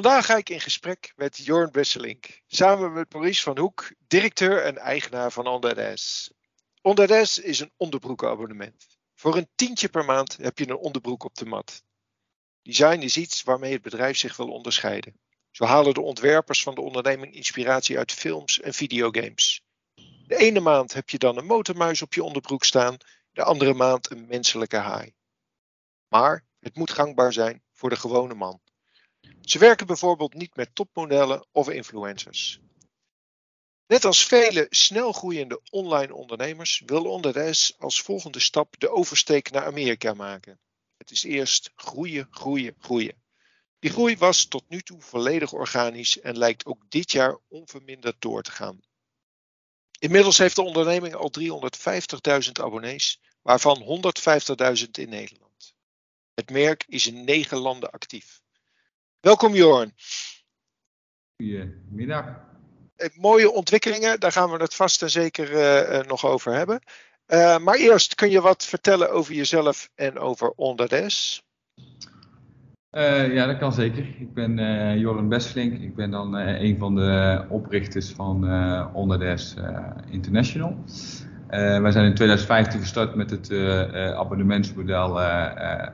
Vandaag ga ik in gesprek met Jorn Besselink, samen met Maurice van Hoek, directeur en eigenaar van Ondades. Ondades is een onderbroekenabonnement. Voor een tientje per maand heb je een onderbroek op de mat. Design is iets waarmee het bedrijf zich wil onderscheiden. Zo halen de ontwerpers van de onderneming inspiratie uit films en videogames. De ene maand heb je dan een motormuis op je onderbroek staan, de andere maand een menselijke haai. Maar het moet gangbaar zijn voor de gewone man. Ze werken bijvoorbeeld niet met topmodellen of influencers. Net als vele snel groeiende online ondernemers wil Onderwijs als volgende stap de oversteek naar Amerika maken. Het is eerst groeien, groeien, groeien. Die groei was tot nu toe volledig organisch en lijkt ook dit jaar onverminderd door te gaan. Inmiddels heeft de onderneming al 350.000 abonnees, waarvan 150.000 in Nederland. Het merk is in negen landen actief. Welkom Jorn. Goedemiddag. Eh, mooie ontwikkelingen, daar gaan we het vast en zeker uh, nog over hebben. Uh, maar eerst kun je wat vertellen over jezelf en over Ondades? Uh, ja, dat kan zeker. Ik ben uh, Bestflink. Ik ben dan uh, een van de oprichters van Ondades International. wij zijn in 2015 gestart met het abonnementsmodel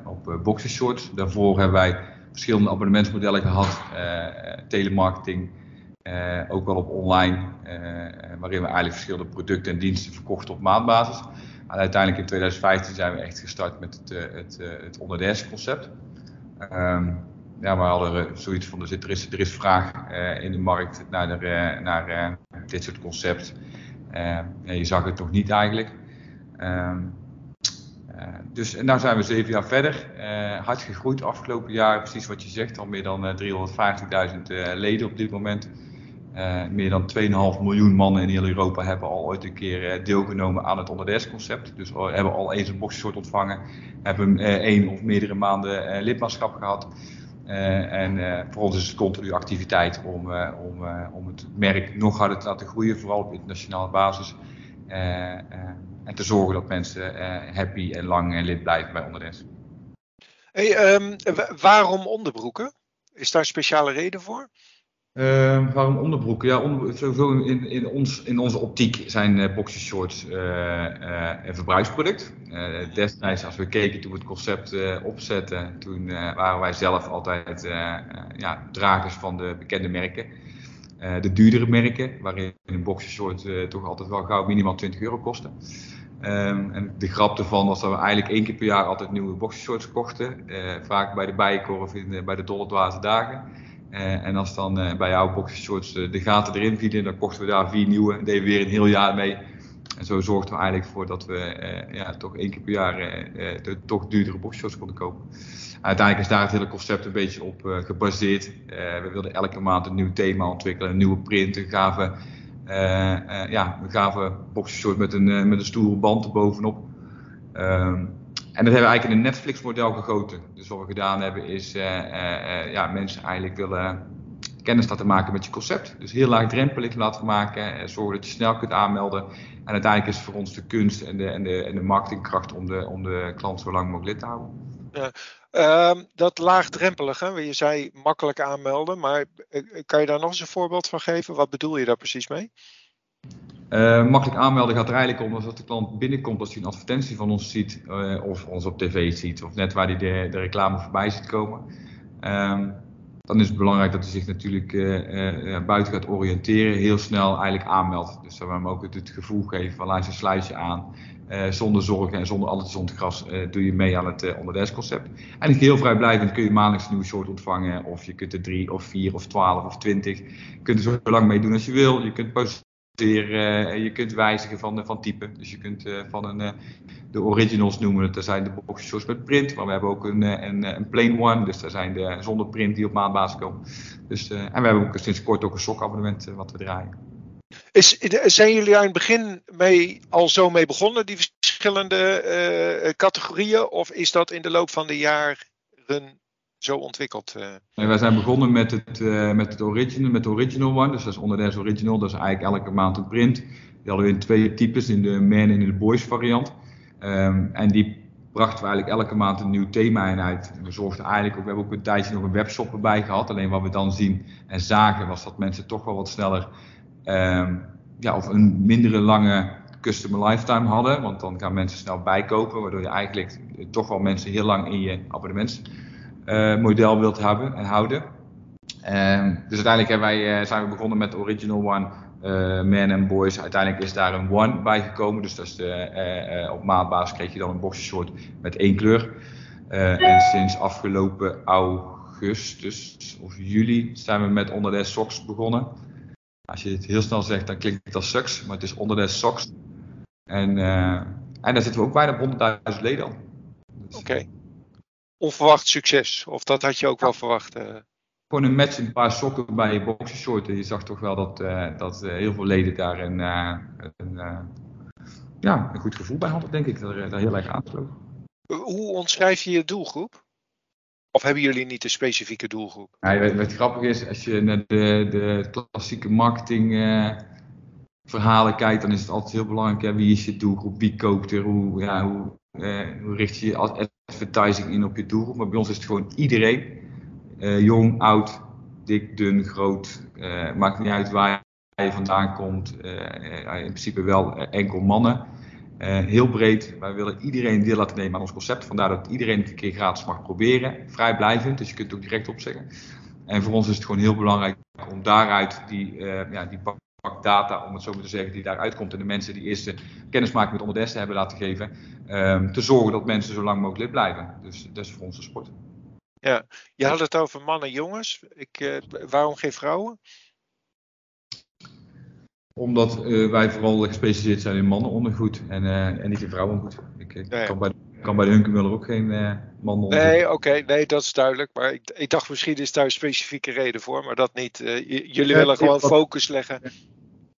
op boxershorts. Daarvoor hebben wij verschillende abonnementsmodellen gehad, telemarketing, ook wel op online, waarin we eigenlijk verschillende producten en diensten verkochten op maandbasis. En uiteindelijk in 2015 zijn we echt gestart met het, het, het concept. Um, ja, we hadden zoiets van, er is, er is vraag uh, in de markt naar, de, uh, naar uh, dit soort concept. Ja, je zag het nog niet eigenlijk. Um, dus en zijn we zeven jaar verder. hard gegroeid afgelopen jaar, precies wat je zegt. Al meer dan 350.000 leden op dit moment. meer dan 2,5 miljoen mannen in heel Europa hebben al ooit een keer deelgenomen aan het onderdes-concept. Dus hebben al eens een boxsoort ontvangen hebben één of meerdere maanden lidmaatschap gehad. En voor ons is het continu activiteit om, om, om het merk nog harder te laten groeien, vooral op internationale basis. En te zorgen dat mensen happy en lang lid blijven bij Onderdes. Hey, um, waarom onderbroeken? Is daar een speciale reden voor? Uh, waarom onderbroeken? Ja, onder, sowieso in, in, ons, in onze optiek zijn uh, boxershorts uh, uh, een verbruiksproduct. destijds, als we keken toen we het concept opzetten, toen waren wij zelf altijd ja, dragers van de bekende merken. de duurdere merken, waarin een boxershort toch altijd wel gauw minimaal 20 euro kostte. Um, en de grap ervan was dat we eigenlijk één keer per jaar altijd nieuwe boxershorts kochten. vaak bij de Bijenkorf in, bij de Dolle Dwaze Dagen. Uh, en als dan uh, bij jouw boxershorts de gaten erin vielen, dan kochten we daar vier nieuwe. En deden we weer een heel jaar mee. En zo zorgden we eigenlijk voor dat we ja, toch één keer per jaar de toch duurdere boxershorts konden kopen. uiteindelijk is daar het hele concept een beetje op gebaseerd. we wilden elke maand een nieuw thema ontwikkelen, een nieuwe print. Gaven, ja, we gaven boxershorts met een, met een stoere band erbovenop. Ehm, en dat hebben we eigenlijk in een Netflix-model gegoten. Dus wat we gedaan hebben is ja, mensen eigenlijk willen kennis laten maken met je concept. Dus heel laagdrempelig laten maken, zorgen dat je snel kunt aanmelden. En uiteindelijk is het voor ons de kunst en de, en de, en de marketingkracht om de, om de klant zo lang mogelijk lid te houden. Ja, uh, dat laagdrempelige, je zei makkelijk aanmelden, maar kan je daar nog eens een voorbeeld van geven? Wat bedoel je daar precies mee? Uh, makkelijk aanmelden gaat er eigenlijk om dat de klant binnenkomt als hij een advertentie van ons ziet, uh, of ons op tv ziet, of net waar hij de, reclame voorbij ziet komen. Uh, dan is het belangrijk dat hij zich natuurlijk buiten gaat oriënteren, heel snel eigenlijk aanmeldt. Dus dat we hem ook het, het gevoel geven van sluit je aan. Zonder zorgen en zonder alles zonder gras doe je mee aan het uh, onderdesconcept. En heel vrijblijvend kun je maandelijks een nieuwe short ontvangen. Of je kunt er drie of vier of twaalf of twintig. Je kunt er zo lang mee doen als je wil. Je kunt uh, je kunt wijzigen van, van type. Dus je kunt van een, de originals noemen het. Zijn de boxers met print, maar we hebben ook een, een, een plain one. Dus daar zijn de zonder print die op maandbasis komen. Dus, en we hebben ook sinds kort ook een sokabonnement wat we draaien. Is, zijn jullie aan het begin mee, al zo mee begonnen, die verschillende categorieën? Of is dat in de loop van de jaren zo ontwikkeld? Uh... Nee, wij zijn begonnen met het, uh, met het original, met de original one. Dus dat is onderdeel original. Dat is eigenlijk elke maand een print. Die hadden we in twee types, in de man en in de boys variant. Um, en die brachten we eigenlijk elke maand een nieuw thema in uit. We zorgden eigenlijk ook, we hebben ook een tijdje nog een webshop erbij gehad. Alleen wat we dan zien en zagen was dat mensen toch wel wat sneller ehm, ja, of een mindere lange customer lifetime hadden. Want dan gaan mensen snel bijkopen, waardoor je eigenlijk toch wel mensen heel lang in je abonnementsmodel uh, wilt hebben en houden. Um, dus uiteindelijk wij, uh, zijn we begonnen met Original One uh, Men and Boys. Uiteindelijk is daar een One bij gekomen. Dus dat is de, op maatbasis kreeg je dan een boxershort met één kleur. en sinds afgelopen augustus of juli zijn we met onder de socks begonnen. Als je het heel snel zegt, dan klinkt het als sucks, maar het is onder de socks. En, uh, en daar zitten we ook bijna op 100.000 leden al. Dus, Oké. Okay. Onverwacht succes, of dat had je ook wel verwacht? Uh... Gewoon een match, een paar sokken bij je boxershort. Je zag toch wel dat, uh, dat heel veel leden daar een, een, ja, een goed gevoel bij hadden, denk ik. Dat er, daar heel erg aansloot. Hoe omschrijf je je doelgroep? Of hebben jullie niet een specifieke doelgroep? Ja, wat, wat grappig is, als je naar de, de klassieke marketing uh, verhalen kijkt, dan is het altijd heel belangrijk. Hè, wie is je doelgroep? Wie koopt er? Hoe, hoe, uh, hoe richt je advertising in op je doelgroep? Maar bij ons is het gewoon iedereen. Uh, jong, oud, dik, dun, groot. maakt niet uit waar je vandaan komt. in principe wel enkel mannen. Uh, heel breed. Wij willen iedereen deel laten nemen aan ons concept. Vandaar dat iedereen het een keer gratis mag proberen. Vrijblijvend, dus je kunt het ook direct opzeggen. En voor ons is het gewoon heel belangrijk om daaruit die, uh, ja, die data, om het zo maar te zeggen, die daaruit komt. En de mensen die eerste kennismaking met onderdessen hebben laten geven. Um, te zorgen dat mensen zo lang mogelijk lid blijven. Dus dat is voor ons de sport. Ja, je had het over mannen en jongens. Ik, uh, waarom geen vrouwen? Omdat uh, wij vooral gespecialiseerd zijn in mannenondergoed en, uh, en niet in vrouwengoed. Ik, ik ja. kan, bij, kan bij de Hunkemuller ook geen uh, mannenondergoed. Nee, oké, okay, nee, dat is duidelijk. Maar ik, ik, dacht misschien is daar een specifieke reden voor, maar dat niet. jullie ja, willen gewoon wat, focus leggen.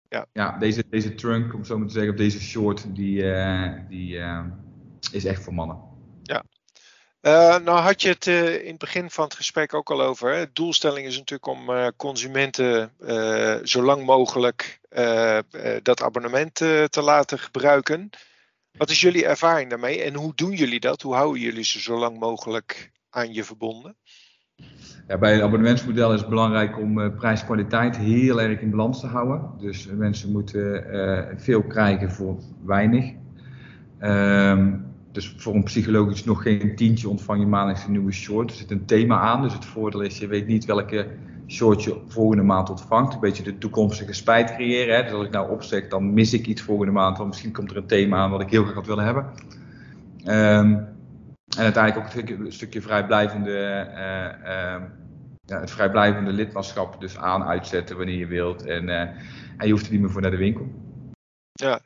Ja, ja deze, deze trunk, om zo maar te zeggen, of deze short, die, die is echt voor mannen. Uh, nou had je het uh, in het begin van het gesprek ook al over. Hè? Doelstelling is natuurlijk om uh, consumenten zo lang mogelijk dat abonnement te laten gebruiken. Wat is jullie ervaring daarmee en hoe doen jullie dat? Hoe houden jullie ze zo lang mogelijk aan je verbonden? Ja, bij een abonnementsmodel is het belangrijk om prijs-kwaliteit heel erg in balans te houden. Dus mensen moeten veel krijgen voor weinig. Ehm, dus voor een psycholoog is nog geen tientje ontvang je maandelijks een nieuwe short. Er zit een thema aan, dus het voordeel is je weet niet welke short je volgende maand ontvangt. Een beetje de toekomstige spijt creëren. Hè? Dus als ik nou opzeg, dan mis ik iets volgende maand. Want misschien komt er een thema aan wat ik heel graag had willen hebben. Um, en uiteindelijk ook een stukje, vrijblijvende, uh, uh, ja, het vrijblijvende lidmaatschap dus aan uitzetten wanneer je wilt. En, uh, en je hoeft er niet meer voor naar de winkel. Ja,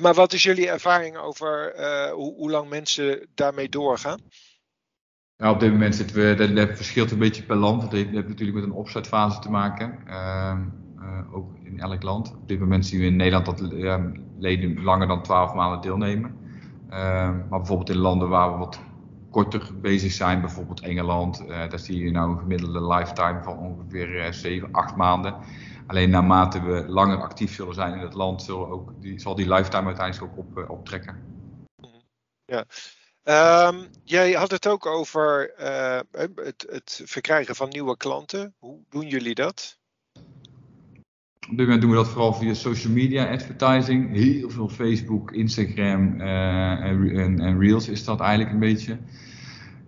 maar wat is jullie ervaring over uh, hoe, hoe, lang mensen daarmee doorgaan? Nou, op dit moment zitten we, dat verschilt een beetje per land. Dat heeft, natuurlijk met een opzetfase te maken. Uh, uh, ook in elk land. Op dit moment zien we in Nederland dat leden langer dan 12 maanden deelnemen. Ehm, maar bijvoorbeeld in landen waar we wat korter bezig zijn, bijvoorbeeld Engeland, uh, daar zie je nou een gemiddelde lifetime van ongeveer 7, 8 maanden. Alleen naarmate we langer actief zullen zijn in het land, zullen ook die, zal die lifetime uiteindelijk ook op, uh, optrekken. Ja. Um, jij had het ook over uh, het, het, verkrijgen van nieuwe klanten. Hoe doen jullie dat? Op dit moment doen we dat vooral via social media advertising. Heel veel Facebook, Instagram uh, en, en, Reels is dat eigenlijk een beetje.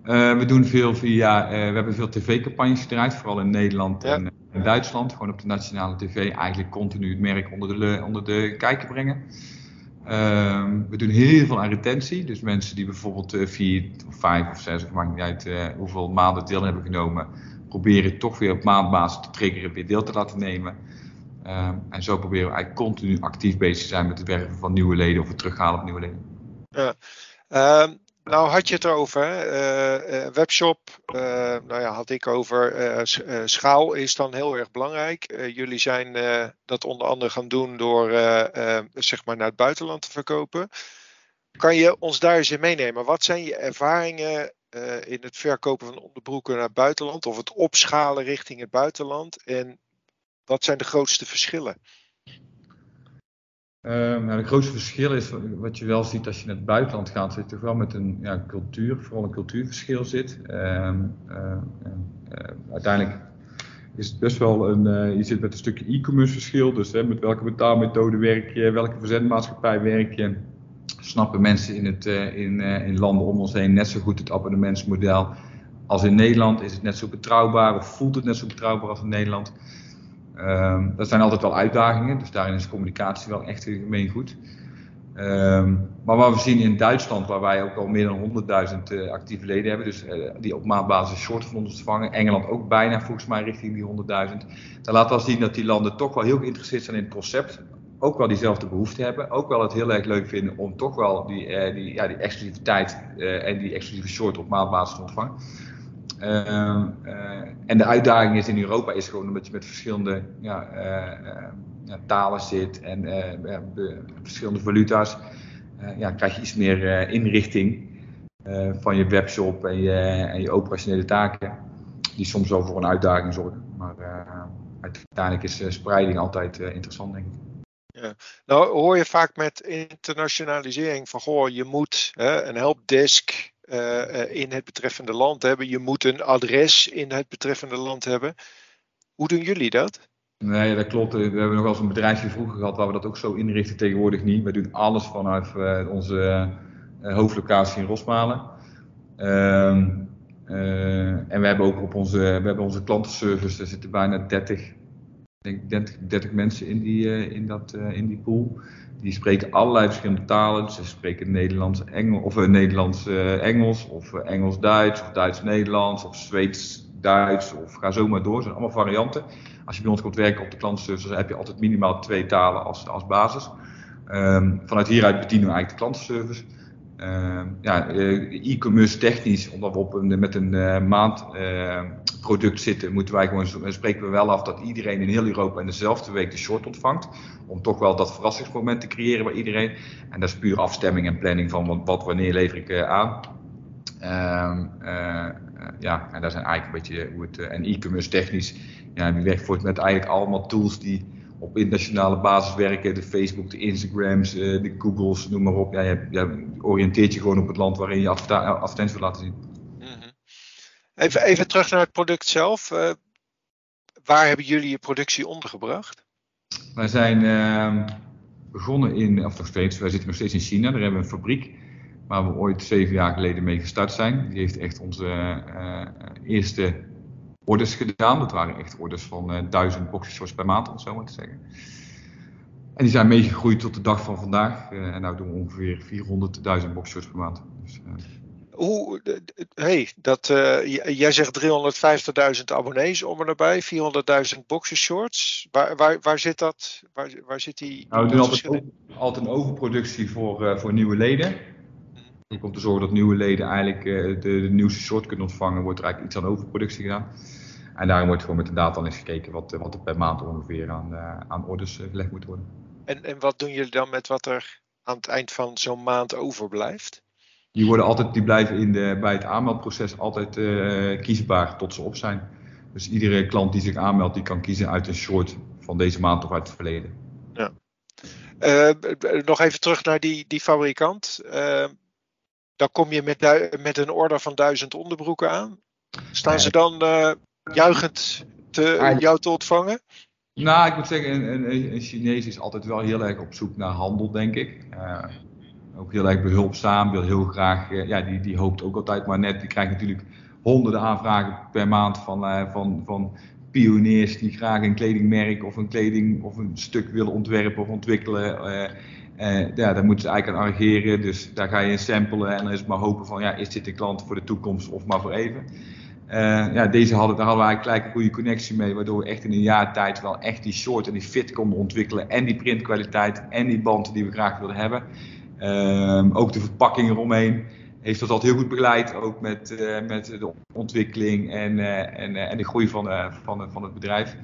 Uh, we doen veel via, we hebben veel tv-campagnes gedraaid, vooral in Nederland ja. en in Duitsland. Gewoon op de nationale tv eigenlijk continu het merk onder de, onder de kijker brengen. Um, we doen heel veel aan retentie. Dus mensen die bijvoorbeeld uh, vier of vijf of zes, of maakt niet uit uh, hoeveel maanden deel hebben genomen, proberen toch weer op maandbasis te triggeren, weer deel te laten nemen. Um, en zo proberen we eigenlijk continu actief bezig te zijn met het werven van nieuwe leden of het terughalen op nieuwe leden. Um, nou had je het over, uh, uh, webshop, uh, nou ja, had ik over, schaal is dan heel erg belangrijk. jullie zijn dat onder andere gaan doen door zeg maar naar het buitenland te verkopen. Kan je ons daar eens in meenemen? Wat zijn je ervaringen in het verkopen van onderbroeken naar het buitenland of het opschalen richting het buitenland? En wat zijn de grootste verschillen? Um, nou, het grootste verschil is, wat je wel ziet als je naar het buitenland gaat, zit toch wel met een ja, cultuur, vooral een cultuurverschil zit. Um, uh, uh, uiteindelijk is het best wel een, uh, je zit met een stukje e-commerce verschil, dus hè, met welke betaalmethode werk je, welke verzendmaatschappij werk je. Snappen mensen in, het, in, in landen om ons heen net zo goed het abonnementsmodel als in Nederland? Is het net zo betrouwbaar of voelt het net zo betrouwbaar als in Nederland? Um, dat zijn altijd wel uitdagingen, dus daarin is communicatie wel echt gemeen goed. Um, maar wat we zien in Duitsland, waar wij ook al meer dan 100.000 uh, actieve leden hebben, dus uh, die op maandbasis short van ons ontvangen. Engeland ook bijna volgens mij richting die 100.000. Dat laat wel zien dat die landen toch wel heel geïnteresseerd zijn in het concept. Ook wel diezelfde behoefte hebben. Ook wel het heel erg leuk vinden om toch wel die, uh, die, ja, die exclusiviteit en die exclusieve short op maandbasis te ontvangen. Uh, uh, en de uitdaging is in Europa is gewoon omdat je met verschillende ja, uh, talen zit en verschillende valuta's. ja, krijg je iets meer inrichting van je webshop en je, en je operationele taken. Die soms wel voor een uitdaging zorgen. Maar uiteindelijk is spreiding altijd interessant, denk ik. Nou hoor je vaak met internationalisering van goh, je moet hè, een helpdesk uh, in het betreffende land hebben. Je moet een adres in het betreffende land hebben. Hoe doen jullie dat? Nee, dat klopt. We hebben nog wel eens een bedrijfje vroeger gehad waar we dat ook zo inrichten. Tegenwoordig niet. We doen alles vanuit uh, onze hoofdlocatie in Rosmalen. Ehm, en we hebben ook op onze, we hebben onze klantenservice, er zitten bijna 30, denk 30, 30 mensen in die, in dat, in die pool die spreken allerlei verschillende talen. Ze spreken Nederlands, Engels, of Nederlands Engels, of Engels-Duits, of Duits-Nederlands, of Zweeds-Duits, of ga zo maar door. Dat zijn allemaal varianten. Als je bij ons komt werken op de klantenservice, heb je altijd minimaal twee talen als, als basis. Um, vanuit hieruit bedienen we eigenlijk de klantenservice. Uh, ja, e-commerce technisch, omdat we op een, met een uh, maand uh, product zitten, moeten wij gewoon, spreken we wel af dat iedereen in heel Europa in dezelfde week de short ontvangt. Om toch wel dat verrassingsmoment te creëren bij iedereen. En dat is puur afstemming en planning van wat, wat wanneer lever ik uh, aan. Uh, ja, en daar zijn eigenlijk een beetje hoe het. en e-commerce technisch, ja, die werkt voort met eigenlijk allemaal tools die op internationale basis werken. De Facebook, de Instagrams, de Googles, noem maar op. Ja, je, je oriënteert je gewoon op het land waarin je advertenties wil laten zien. Even, even terug naar het product zelf. Uh, waar hebben jullie je productie ondergebracht? Wij zijn uh, begonnen in, of nog steeds, wij zitten nog steeds in China. Daar hebben we een fabriek waar we ooit zeven jaar geleden mee gestart zijn. Die heeft echt onze uh, eerste orders gedaan. Dat waren echt orders van uh, duizend boxershorts per maand, om het zo maar te zeggen. En die zijn meegegroeid tot de dag van vandaag. Uh, en nu doen we ongeveer 400.000 boxershorts per maand. Dus, hoe, hey, dat, uh, jij zegt 350.000 abonnees om en nabij, 400.000 boxershorts. Waar, waar, waar zit dat? Waar, waar zit die? Nou, we doen altijd, altijd een overproductie voor, uh, voor nieuwe leden. Om te zorgen dat nieuwe leden eigenlijk uh, de, de, nieuwste short kunnen ontvangen, wordt er eigenlijk iets aan overproductie gedaan. En daarom wordt gewoon met de data eens gekeken wat, wat er per maand ongeveer aan, aan orders gelegd moet worden. En, en wat doen jullie dan met wat er aan het eind van zo'n maand overblijft? die, worden altijd, die blijven in de, bij het aanmeldproces altijd uh, kiesbaar tot ze op zijn. Dus iedere klant die zich aanmeldt, die kan kiezen uit een short van deze maand of uit het verleden. Ja. Uh, nog even terug naar die, die fabrikant. Uh, dan kom je met, met een order van duizend onderbroeken aan. Staan ze dan juichend te, jou te ontvangen? Nou, ik moet zeggen, een, een, een, Chinees is altijd wel heel erg op zoek naar handel, denk ik ook heel erg behulpzaam, wil heel graag, eh, ja, die, die hoopt ook altijd maar net. Die krijgt natuurlijk honderden aanvragen per maand van, van, van pioniers die graag een kledingmerk of een kleding of een stuk willen ontwerpen of ontwikkelen. Uh, ja, daar moeten ze eigenlijk aan arrangeren. Dus daar ga je in samplen en dan is het maar hopen van, ja, is dit een klant voor de toekomst of maar voor even. ja, deze hadden, daar hadden we eigenlijk gelijk een goede connectie mee, waardoor we echt in een jaar tijd wel echt die short en die fit konden ontwikkelen en die printkwaliteit en die banden die we graag wilden hebben. Um, ook de verpakking eromheen heeft dat altijd heel goed begeleid. Ook met, uh, met de ontwikkeling en, en, en de groei van, van, van het bedrijf.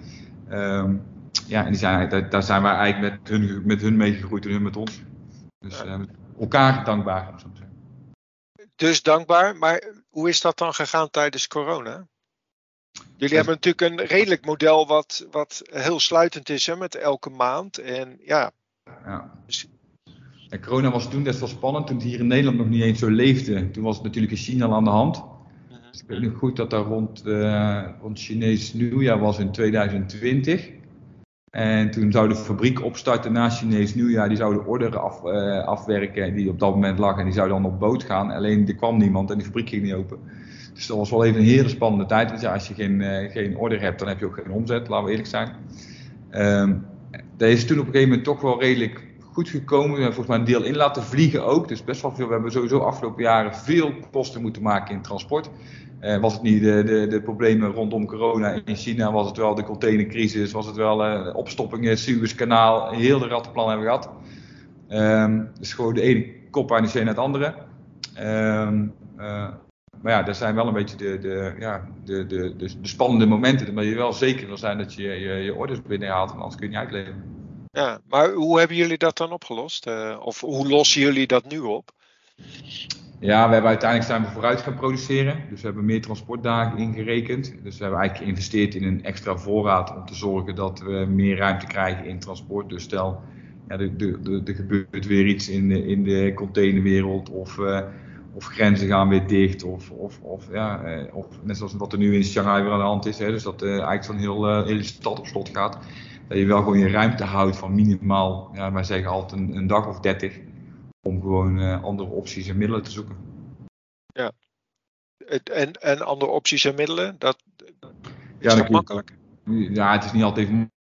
Um, ja, en die zijn, daar, daar, zijn wij eigenlijk met hun, met hun meegegroeid en hun met ons. Dus elkaar dankbaar. Zo dus dankbaar, maar hoe is dat dan gegaan tijdens corona? Jullie hebben natuurlijk een redelijk model wat, wat heel sluitend is hè, met elke maand. En ja, ja. En corona was toen best wel spannend, toen het hier in Nederland nog niet eens zo leefde. Toen was het natuurlijk in China al aan de hand. Dus ik weet nog goed dat daar rond, uh, rond Chinees nieuwjaar was in 2020. En toen zou de fabriek opstarten na Chinees nieuwjaar. Die zou de order af, uh, afwerken die op dat moment lag. En die zou dan op boot gaan. Alleen er kwam niemand en die fabriek ging niet open. Dus dat was wel even een hele spannende tijd. Want als je geen, uh, geen order hebt, dan heb je ook geen omzet, laten we eerlijk zijn. Um, is toen op een gegeven moment toch wel redelijk goed gekomen. Hebben volgens mij een deel in laten vliegen ook. Dus best wel veel. We hebben sowieso afgelopen jaren veel kosten moeten maken in transport. Uh, was het niet de, de, de, problemen rondom corona in China, was het wel de containercrisis, was het wel uh, opstoppingen, Suezkanaal, heel de rattenplan hebben we gehad. Um, dus gewoon de ene kop aan de naar het andere. Um, uh, maar ja, dat zijn wel een beetje de, de, ja, de, de, de spannende momenten. Maar je wel zeker wil zijn dat je je, je orders binnenhaalt, want anders kun je niet uitleveren. Ja, maar hoe hebben jullie dat dan opgelost? Uh, of hoe lossen jullie dat nu op? Ja, we hebben uiteindelijk zijn vooruit gaan produceren. Dus we hebben meer transportdagen ingerekend. Dus we hebben eigenlijk geïnvesteerd in een extra voorraad om te zorgen dat we meer ruimte krijgen in transport. Dus stel, ja, er, gebeurt weer iets in de, in de containerwereld of, uh, of grenzen gaan weer dicht. Of, of, of, ja, uh, of net zoals wat er nu in Shanghai weer aan de hand is. Hè, dus dat uh, eigenlijk zo'n heel, hele stad op slot gaat. Dat je wel gewoon je ruimte houdt van minimaal, ja, wij zeggen altijd een, een dag of dertig om gewoon uh, andere opties en middelen te zoeken. Ja. En, en andere opties en middelen, dat is ja, dat makkelijk? ja, het is niet altijd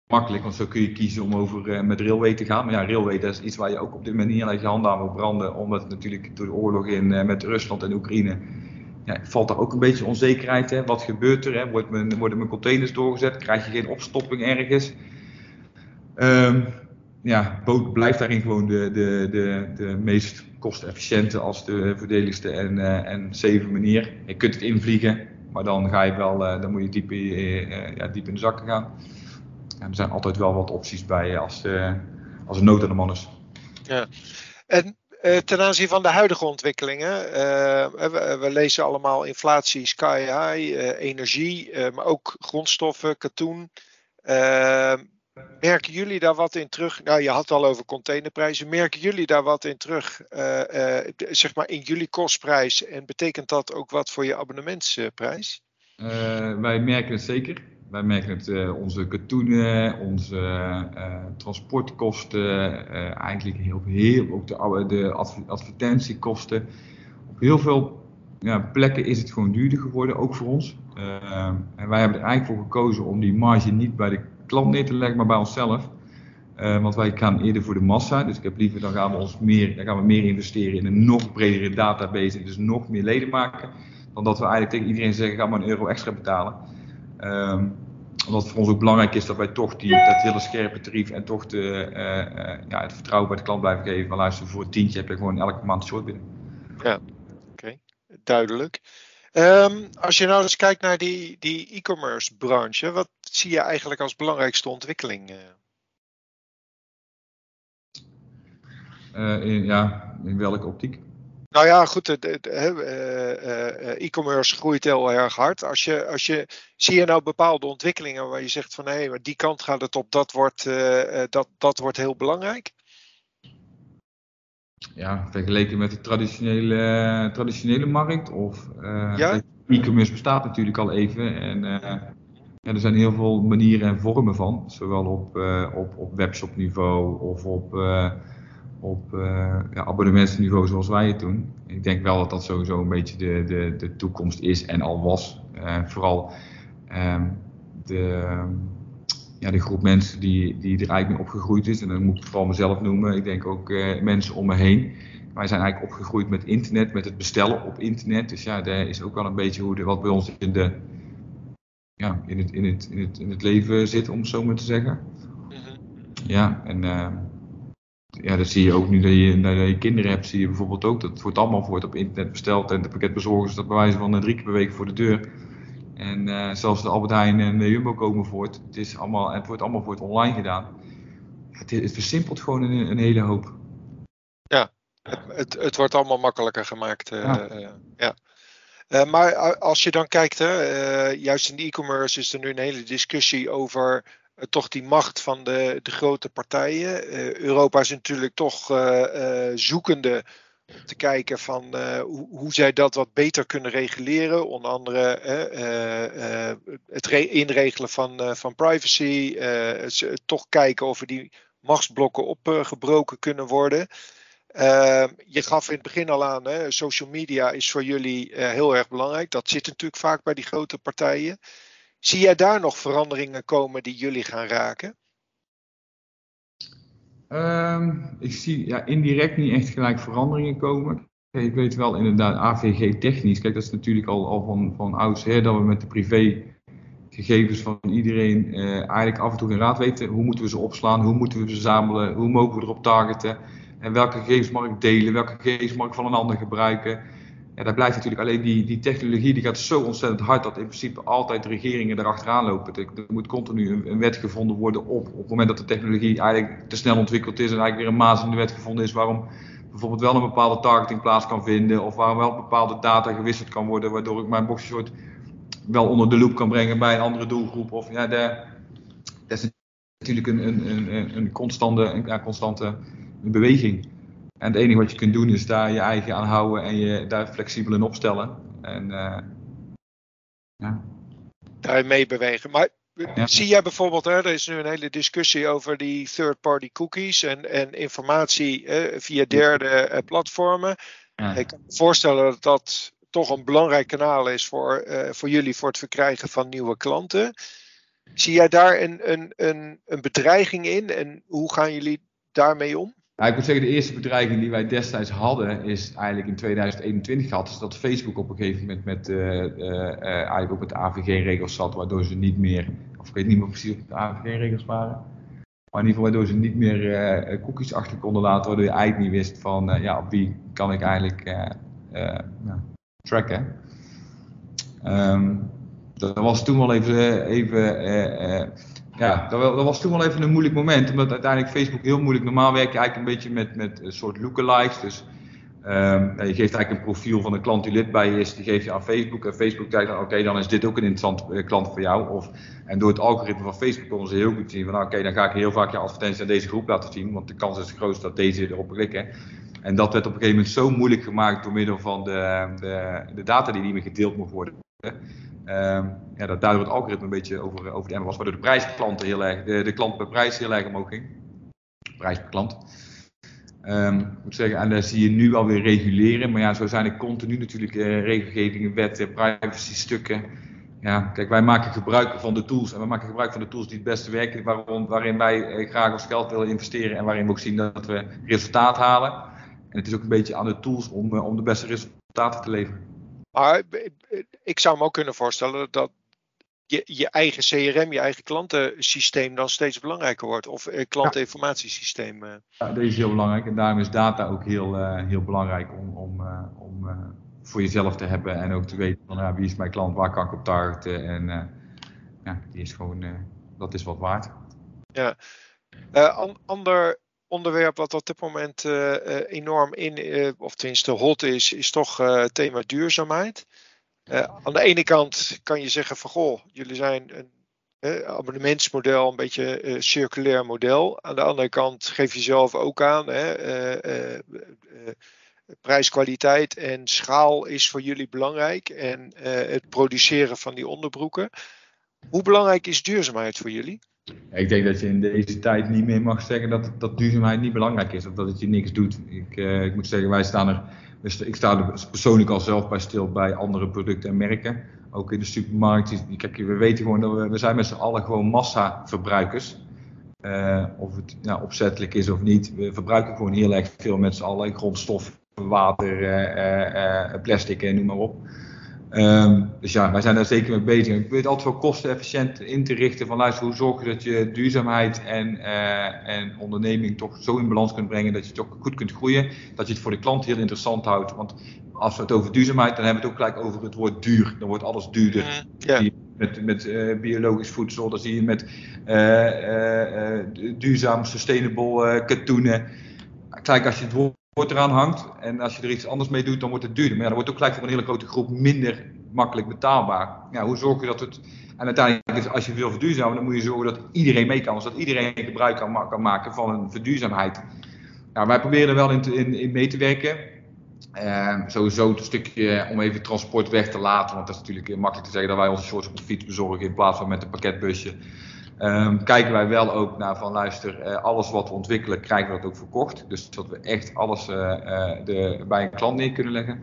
makkelijk, want zo kun je kiezen om over uh, met railway te gaan. Maar ja, railway dat is iets waar je ook op dit manier je handen aan moet branden, omdat het natuurlijk door de oorlog in, uh, met Rusland en Oekraïne ja, valt er ook een beetje onzekerheid. Hè? Wat gebeurt er? Hè? Wordt worden mijn containers doorgezet? Krijg je geen opstopping ergens? Um, ja, boot blijft daarin gewoon de, de, de, de meest kostefficiënte als de verdedigste en, uh, en zeven manier. Je kunt het invliegen, maar dan ga je wel, uh, dan moet je diep, uh, ja, diep in de zakken gaan. En er zijn altijd wel wat opties bij als, als een nood aan de man is. Ja. En ten aanzien van de huidige ontwikkelingen, we, we, lezen allemaal inflatie sky high, energie, maar ook grondstoffen, katoen. Merken jullie daar wat in terug? Nou, je had het al over containerprijzen. Merken jullie daar wat in terug, uh, uh, zeg maar in jullie kostprijs? En betekent dat ook wat voor je abonnementsprijs? Uh, wij merken het zeker. Wij merken het onze katoenen, onze transportkosten, eigenlijk heel, heel ook de, de advertentiekosten. Op heel veel ja, plekken is het gewoon duurder geworden, ook voor ons. en wij hebben er eigenlijk voor gekozen om die marge niet bij de klant neer te leggen, maar bij onszelf. Uh, want wij gaan eerder voor de massa. Dus ik heb liever, dan gaan we, ons meer, dan gaan we meer investeren in een nog bredere database. En dus nog meer leden maken. Dan dat we eigenlijk tegen iedereen zeggen, ga maar een euro extra betalen. Um, omdat het voor ons ook belangrijk is dat wij toch die, dat hele scherpe tarief en toch de, uh, uh, ja, het vertrouwen bij de klant blijven geven. Maar luister, voor een tientje heb je gewoon elke maand short binnen. Ja, oké. Duidelijk. Um, als je nou eens kijkt naar die, die e-commerce branche, wat zie je eigenlijk als belangrijkste ontwikkeling? Uh, in, ja, in welke optiek? Nou ja, goed, e-commerce groeit heel erg hard. Als je, als je, zie je nou bepaalde ontwikkelingen waar je zegt van hé, hey, die kant gaat het op, dat wordt, uh, dat, dat wordt heel belangrijk? Ja, vergeleken met de traditionele, traditionele markt. Of uh, ja? e-commerce bestaat natuurlijk al even. En uh, ja, er zijn heel veel manieren en vormen van. Zowel op, uh, op, op webshopniveau of op, op ja, abonnementsniveau zoals wij het doen. Ik denk wel dat dat sowieso een beetje de, de, de toekomst is en al was. vooral um, de ja, de groep mensen die, die er eigenlijk mee opgegroeid is. En dan moet ik vooral mezelf noemen. Ik denk ook uh, mensen om me heen. Wij zijn eigenlijk opgegroeid met internet, met het bestellen op internet. Dus ja, daar is ook wel een beetje hoe de, wat bij ons in, de, ja, in, het, in, het, in, het, in het leven zit, om het zo maar te zeggen. Mhm. Ja, en uh, ja, dat zie je ook nu dat je, dat je kinderen hebt, zie je bijvoorbeeld ook. Dat het wordt allemaal wordt op internet besteld. En de pakketbezorgers dat bij wijze van drie keer per week voor de deur. En uh, zelfs de Albert Heijn en de Jumbo komen voort. Het, is allemaal, het wordt allemaal voor het online gedaan. Het, het versimpelt gewoon een, een, hele hoop. Ja, het, het, het wordt allemaal makkelijker gemaakt. Uh, ja. Uh, ja. Uh, maar als je dan kijkt, hè, juist in e-commerce is er nu een hele discussie over toch die macht van de, de grote partijen. Europa is natuurlijk toch zoekende te kijken van hoe, hoe, zij dat wat beter kunnen reguleren. Onder andere het inregelen van, van privacy. toch kijken of er die machtsblokken opgebroken kunnen worden. Uh, je gaf in het begin al aan, hè, social media is voor jullie heel erg belangrijk. Dat zit natuurlijk vaak bij die grote partijen. Zie jij daar nog veranderingen komen die jullie gaan raken? Um, ik zie ja, indirect niet echt gelijk veranderingen komen. Ik weet wel inderdaad, AVG technisch. Kijk, dat is natuurlijk al, al van, van oudsher dat we met de privégegevens van iedereen uh, eigenlijk af en toe geen raad weten. Hoe moeten we ze opslaan? Hoe moeten we ze verzamelen? Hoe mogen we erop targeten? En welke gegevens mag ik delen? Welke gegevens mag ik van een ander gebruiken? Ja, daar blijft natuurlijk alleen die, die technologie die gaat zo ontzettend hard dat in principe altijd regeringen erachteraan lopen. Er, moet continu een, wet gevonden worden op, op het moment dat de technologie eigenlijk te snel ontwikkeld is en eigenlijk weer een maas in de wet gevonden is waarom bijvoorbeeld wel een bepaalde targeting plaats kan vinden of waarom wel bepaalde data gewisseld kan worden waardoor ik mijn boxshort wel onder de loep kan brengen bij een andere doelgroep. Of, ja, dat is natuurlijk een, een, een, een constante, een, constante beweging. En het enige wat je kunt doen is daar je eigen aan houden en je daar flexibel in opstellen. En uh, ja. Daar mee bewegen. Maar zie jij bijvoorbeeld, hè, er is nu een hele discussie over die third-party cookies en, en informatie via derde eh, platformen. Ja. Ik kan me voorstellen dat dat toch een belangrijk kanaal is voor, uh, voor jullie voor het verkrijgen van nieuwe klanten. Zie jij daar een, een, een, een bedreiging in en hoe gaan jullie daarmee om? Nou, ik moet zeggen, de eerste bedreiging die wij destijds hadden, is eigenlijk in 2021 gehad. Dus dat Facebook op een gegeven moment met, uh, uh, eigenlijk op het AVG-regels zat, waardoor ze niet meer, of ik weet niet meer precies of het AVG-regels waren. Maar in ieder geval waardoor ze niet meer cookies achter konden laten, waardoor je eigenlijk niet wist van, ja, op wie kan ik eigenlijk tracken. Um, dat was toen wel even, even ja, dat, dat, was toen wel even een moeilijk moment, omdat uiteindelijk Facebook heel moeilijk. Normaal werk je eigenlijk een beetje met, met een soort lookalikes. Dus um, je geeft eigenlijk een profiel van een klant die lid bij je is, die geef je aan Facebook. En Facebook kijkt dan, oké, dan is dit ook een interessant uh, klant voor jou. Of, en door het algoritme van Facebook konden ze heel goed zien van, nou, oké, dan ga ik heel vaak je advertenties aan deze groep laten zien, want de kans is groot dat deze erop klikken. En dat werd op een gegeven moment zo moeilijk gemaakt door middel van de, de, de data die niet meer gedeeld mocht worden. Um, ja, dat daardoor het algoritme een beetje over, over de emmer was, waardoor de prijs per klant heel erg, de, de klant per prijs heel erg omhoog ging. Prijs per klant. Um, moet zeggen, en daar zie je nu alweer reguleren, maar ja, zo zijn er continu natuurlijk uh, regelgevingen, wetten, privacy stukken. Ja, kijk, wij maken gebruik van de tools en we maken gebruik van de tools die het beste werken, waarom, waarin wij uh, graag ons geld willen investeren en waarin we ook zien dat we resultaat halen. En het is ook een beetje aan de tools om, uh, om de beste resultaten te leveren. Maar ik zou me ook kunnen voorstellen dat je, je eigen CRM, je eigen klantensysteem dan steeds belangrijker wordt. Of eh, klanteninformatiesysteem. Ja. ja, dat is heel belangrijk. En daarom is data ook heel, uh, heel belangrijk om, om, uh, om uh, voor jezelf te hebben. En ook te weten van uh, wie is mijn klant, waar kan ik op targeten. En ja, die is gewoon, dat is wat waard. Ja. An ander onderwerp wat op dit moment uh, enorm in, uh, of tenminste hot is, is toch het thema duurzaamheid. aan de ene kant kan je zeggen van goh, jullie zijn een abonnementsmodel, een beetje circulair model. Aan de andere kant geef je zelf ook aan, prijskwaliteit en schaal is voor jullie belangrijk en het produceren van die onderbroeken. Hoe belangrijk is duurzaamheid voor jullie? Ik denk dat je in deze tijd niet meer mag zeggen dat, dat duurzaamheid niet belangrijk is of dat het je niks doet. Ik, uh, ik moet zeggen, wij staan er, ik sta er persoonlijk al zelf bij stil bij andere producten en merken. Ook in de supermarkt. Kijk, we weten gewoon dat we, we zijn met z'n allen gewoon massaverbruikers. Uh, of het nou, opzettelijk is of niet. We verbruiken gewoon heel erg veel met z'n allen. Grondstof, water, uh, plastic en noem maar op. Um, dus ja, wij zijn daar zeker mee bezig. Ik weet altijd wel kostenefficiënt in te richten van luister, hoe zorg je dat je duurzaamheid en, uh, en onderneming toch zo in balans kunt brengen dat je toch goed kunt groeien. Dat je het voor de klant heel interessant houdt. Want als we het over duurzaamheid, dan hebben we het ook gelijk over het woord duur. Dan wordt alles duurder. Mm, ja. Met, met uh, biologisch voedsel, dan zie je met uh, duurzaam, sustainable katoenen. Kijk, als je het woord transport eraan hangt. En als je er iets anders mee doet, dan wordt het duurder. Maar dan wordt ook gelijk voor een hele grote groep minder makkelijk betaalbaar. Ja, hoe zorg je dat het. En uiteindelijk, als je wil verduurzamen, dan moet je zorgen dat iedereen mee kan. Dus dat iedereen gebruik kan, maken van een verduurzaamheid. Nou, wij proberen er wel in, in, in mee te werken. Uh, sowieso een stukje om even transport weg te laten. Want dat is natuurlijk makkelijk te zeggen dat wij onze shorts op de fiets bezorgen in plaats van met een pakketbusje. Um, kijken wij wel ook naar van luister, uh, alles wat we ontwikkelen, krijgen we dat ook verkocht. Dus dat we echt alles uh, de, bij een klant neer kunnen leggen.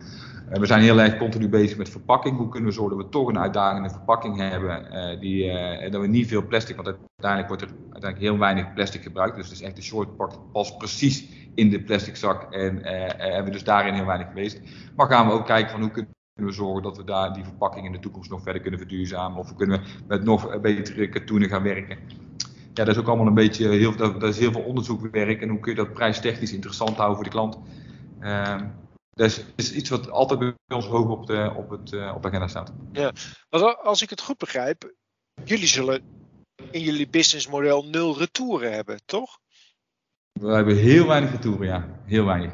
we zijn heel erg continu bezig met verpakking. Hoe kunnen we zorgen dat we toch een uitdagende verpakking hebben, die, dat we niet veel plastic, want uiteindelijk wordt er uiteindelijk heel weinig plastic gebruikt. Dus het is echt een short pak past precies in de plastic zak en hebben we dus daarin heel weinig geweest. Maar gaan we ook kijken van hoe kunnen kunnen we zorgen dat we daar die verpakking in de toekomst nog verder kunnen verduurzamen. Of we kunnen met nog betere katoenen gaan werken. Ja, dat is ook allemaal een beetje, heel, dat, is heel veel onderzoekwerk. En hoe kun je dat prijstechnisch interessant houden voor de klant. Uh, dat is, iets wat altijd bij ons hoog op de, op het, uh, op de agenda staat. Ja, als ik het goed begrijp, jullie zullen in jullie businessmodel nul retouren hebben, toch? We hebben heel weinig retouren, ja. Heel weinig.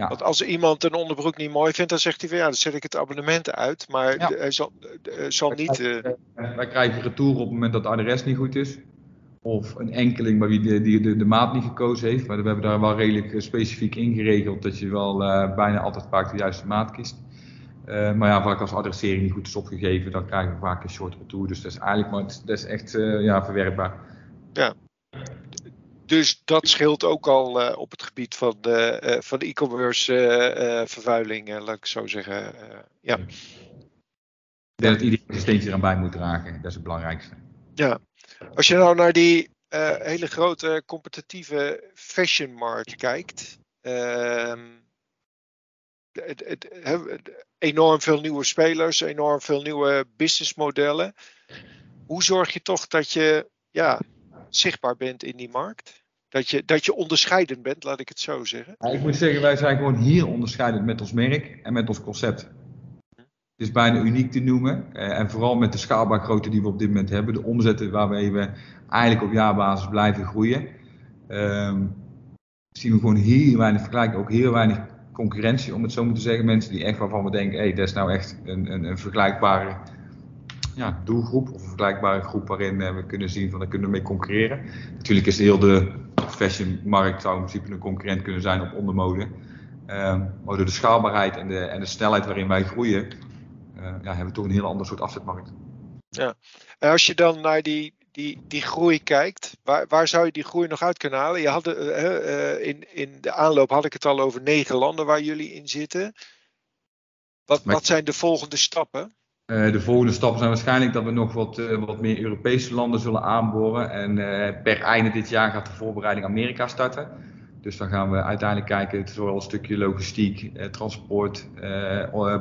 Ja. Want als iemand een onderbroek niet mooi vindt, dan zegt hij van ja, dan zet ik het abonnement uit. Maar hij zal, zal niet. Krijgen, uh... Wij krijgen retour op het moment dat het adres niet goed is. Of een enkeling bij wie de, die de, de, maat niet gekozen heeft. Maar we hebben daar wel redelijk eh, specifiek ingeregeld dat je wel uh, bijna altijd vaak de juiste maat kiest. Uh, maar ja, vaak als adressering niet goed is opgegeven, dan krijgen we vaak een short retour. Dus dat is eigenlijk maar, dat is echt ja, verwerkbaar. Ja, dus dat scheelt ook al uh, op het gebied van de, uh, van e-commerce vervuiling, laat ik zo zeggen. ja. Ik denk dat iedereen een steentje eraan bij moet dragen. Dat is het belangrijkste. Ja. Als je nou naar die hele grote competitieve fashionmarkt kijkt. Ehm, het, het, het, enorm veel nieuwe spelers, enorm veel nieuwe businessmodellen. Hoe zorg je toch dat je ja, zichtbaar bent in die markt? Dat je, dat je onderscheidend bent, laat ik het zo zeggen. Ja, ik moet zeggen, wij zijn gewoon heel onderscheidend met ons merk en met ons concept. Het is bijna uniek te noemen. Eh, en vooral met de schaalbaargrootte die we op dit moment hebben. De omzetten waarmee we eigenlijk op jaarbasis blijven groeien. Um, zien we gewoon heel weinig vergelijking. Ook heel weinig concurrentie, om het zo maar te zeggen. Mensen die echt waarvan we denken, hé, hey, dat is nou echt een, een, een vergelijkbare ja, doelgroep. Of een vergelijkbare groep waarin uh, we kunnen zien van, daar kunnen we mee concurreren. Natuurlijk is heel de fashionmarkt zou in principe een concurrent kunnen zijn op ondermode. Um, maar door de schaalbaarheid en de, en de snelheid waarin wij groeien, uh, ja, hebben we toch een heel ander soort afzetmarkt. Ja, en als je dan naar die, die, die groei kijkt, waar, waar zou je die groei nog uit kunnen halen? Je had, uh, uh, in, in de aanloop had ik het al over negen landen waar jullie in zitten. Wat, wat zijn de volgende stappen? Uh, de volgende stappen zijn waarschijnlijk dat we nog wat, uh, wat meer Europese landen zullen aanboren. En uh, per einde dit jaar gaat de voorbereiding Amerika starten. Dus dan gaan we uiteindelijk kijken, het is vooral een stukje logistiek, transport,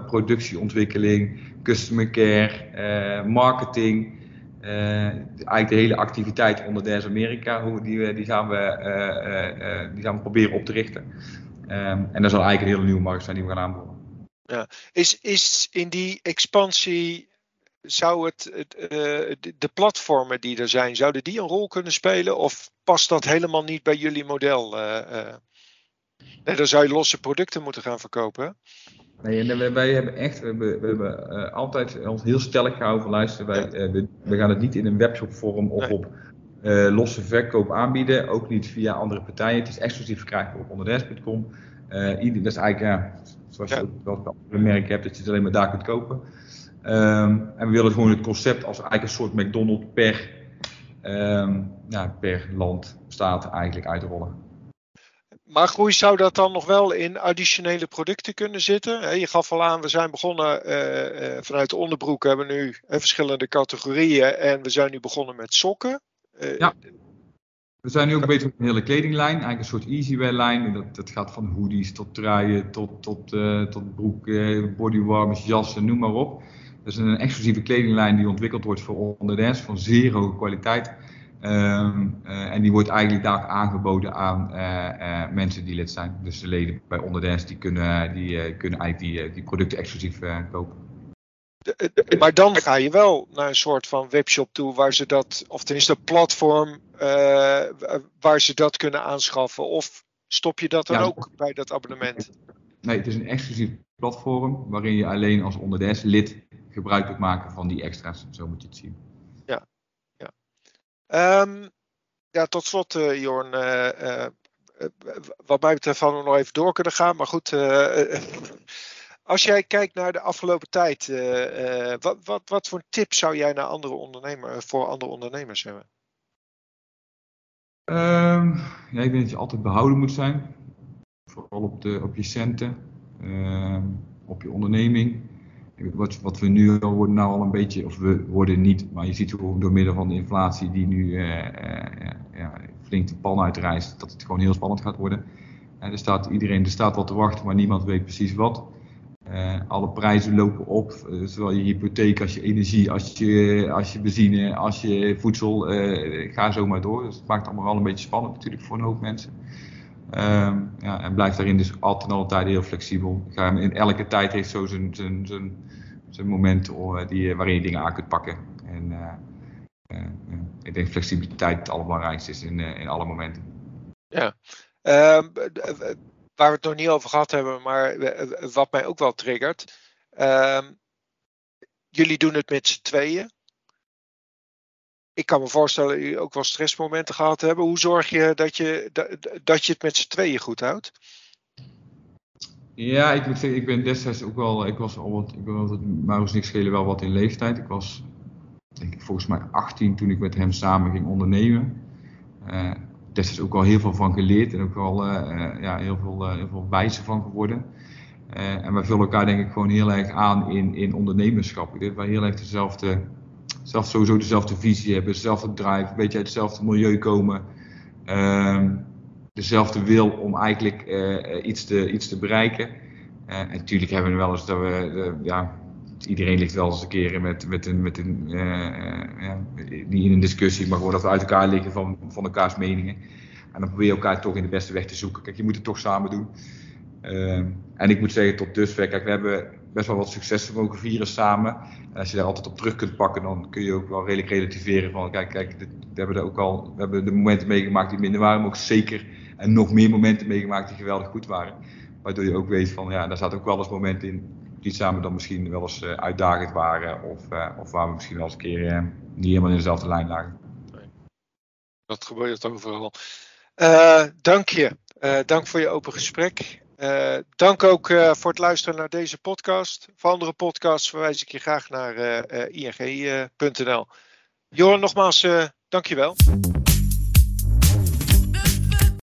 productieontwikkeling, customer care, marketing. eigenlijk de hele activiteit onder Des Amerika, hoe, die, die, gaan we, die gaan we proberen op te richten. Um, en dat zal eigenlijk een hele nieuwe markt zijn die we gaan aanboren. Ja. Is, is in die expansie, zou het, het uh, de, platformen die er zijn, zouden die een rol kunnen spelen? Of past dat helemaal niet bij jullie model? Uh, uh, nee, dan zou je losse producten moeten gaan verkopen. Nee, en wij hebben echt, we hebben, we hebben altijd ons heel stellig gehouden van luisteren. Wij, we, we, gaan het niet in een webshopvorm of nee. op losse verkoop aanbieden. Ook niet via andere partijen. Het is exclusief verkrijgbaar op onderdels.com. dat is eigenlijk, Zoals je ook wel merk hebt, dat je het alleen maar daar kunt kopen. Um, en we willen gewoon het concept als eigenlijk een soort McDonald's per, um, ja, per land, staat eigenlijk uitrollen. Maar groei zou dat dan nog wel in additionele producten kunnen zitten? Je gaf al aan, we zijn begonnen uh, uh, vanuit de onderbroek, hebben nu uh, verschillende categorieën en we zijn nu begonnen met sokken. ja. We zijn nu ook bezig met een hele kledinglijn, eigenlijk een soort easywear lijn. Dat, dat gaat van hoodies tot truien, tot, tot, uh, tot broeken, bodywarmers, jassen, noem maar op. Dat is een exclusieve kledinglijn die ontwikkeld wordt voor onderdans van zeer hoge kwaliteit. Um, uh, en die wordt eigenlijk daar aangeboden aan uh, mensen die lid zijn. Dus de leden bij onderdans die kunnen, die, kunnen eigenlijk die, die producten exclusief kopen. Maar dan ga je wel naar een soort van webshop toe waar ze dat, of tenminste een platform uh, waar ze dat kunnen aanschaffen. Of Stop je dat dan Ja. ook bij dat abonnement? Nee, het is een exclusief platform waarin je alleen als onderdes lid gebruik kunt maken van die extra's. Zo moet je het zien. Ehm, ja, tot slot, eh Jorn. eh, eh, eh, wat mij betreft hadden we nog even door kunnen gaan. Maar goed, eh, eh, als jij kijkt naar de afgelopen tijd, eh, eh, wat, wat, wat voor tips zou jij naar andere ondernemer, voor andere ondernemers hebben? Ehm, ja, ik denk dat je altijd behouden moet zijn. Vooral op, de, op je centen, ehm, op je onderneming. Wat, wat we nu al worden, nou al een beetje, of we worden niet, maar je ziet gewoon door middel van de inflatie die nu eh, eh, ja, flink de pan uitreist, dat het gewoon heel spannend gaat worden. En er staat iedereen, er staat wat te wachten, maar niemand weet precies wat. Eh, alle prijzen lopen op, eh, zowel je hypotheek als je energie, als je, als je benzine, als je voedsel, eh, ga zo maar door. Dus het maakt allemaal wel een beetje spannend natuurlijk voor een hoop mensen. Ehm, ja, en blijft daarin dus altijd alle tijden heel flexibel. In elke tijd heeft zo zijn, zijn, zijn, zijn moment oh, die, waarin je dingen aan kunt pakken. En ik denk flexibiliteit het allerbelangrijkste is in, in alle momenten. Ehm, d- eh, waar we het nog niet over gehad hebben, maar wat mij ook wel triggert. Ehm, jullie doen het met z'n tweeën. Ik kan me voorstellen dat jullie ook wel stressmomenten gehad hebben. Hoe zorg je dat je, dat, je het met z'n tweeën goed houdt? Ja, ik moet zeggen, ik ben destijds ook wel, ik was al wat, ik ben altijd, maar ons niks schelen wel wat in leeftijd. Ik was, denk ik, volgens mij 18 toen ik met hem samen ging ondernemen. Eh destijds ook al heel veel van geleerd en ook wel eh, eh, ja, heel, veel, eh, heel veel van geworden. Eh, en wij vullen elkaar denk ik gewoon heel erg aan in, in ondernemerschap. Ik denk wij heel erg dezelfde, zelf sowieso dezelfde visie hebben, dezelfde drive, een beetje uit hetzelfde milieu komen. Ehm, dezelfde wil om eigenlijk eh, iets, te, iets te bereiken. Eh, en natuurlijk hebben we wel eens dat we, eh, ja, iedereen ligt wel eens een keer met, met een, met een eh, eh, niet in een discussie, maar gewoon dat we uit elkaar liggen van, van elkaars meningen. En dan probeer je elkaar toch in de beste weg te zoeken. Kijk, je moet het toch samen doen. Ehm, en ik moet zeggen, tot dusver, kijk, we hebben best wel wat successen mogen vieren samen. En als je daar altijd op terug kunt pakken, dan kun je ook wel redelijk relativeren van, kijk, kijk, dit, we hebben er ook al, we hebben de momenten meegemaakt die minder waren, maar ook zeker en nog meer momenten meegemaakt die geweldig goed waren. Waardoor je ook weet van, ja, daar zaten ook wel eens momenten in die samen dan misschien wel eens uh, uitdagend waren. Of, uh, of waar we misschien wel eens een keer uh, niet helemaal in dezelfde lijn lagen. Dat gebeurt overal. Dank je. dank voor je open gesprek. dank ook voor het luisteren naar deze podcast. Voor andere podcasts verwijs ik je graag naar ing.nl. Joran, nogmaals, dank je wel.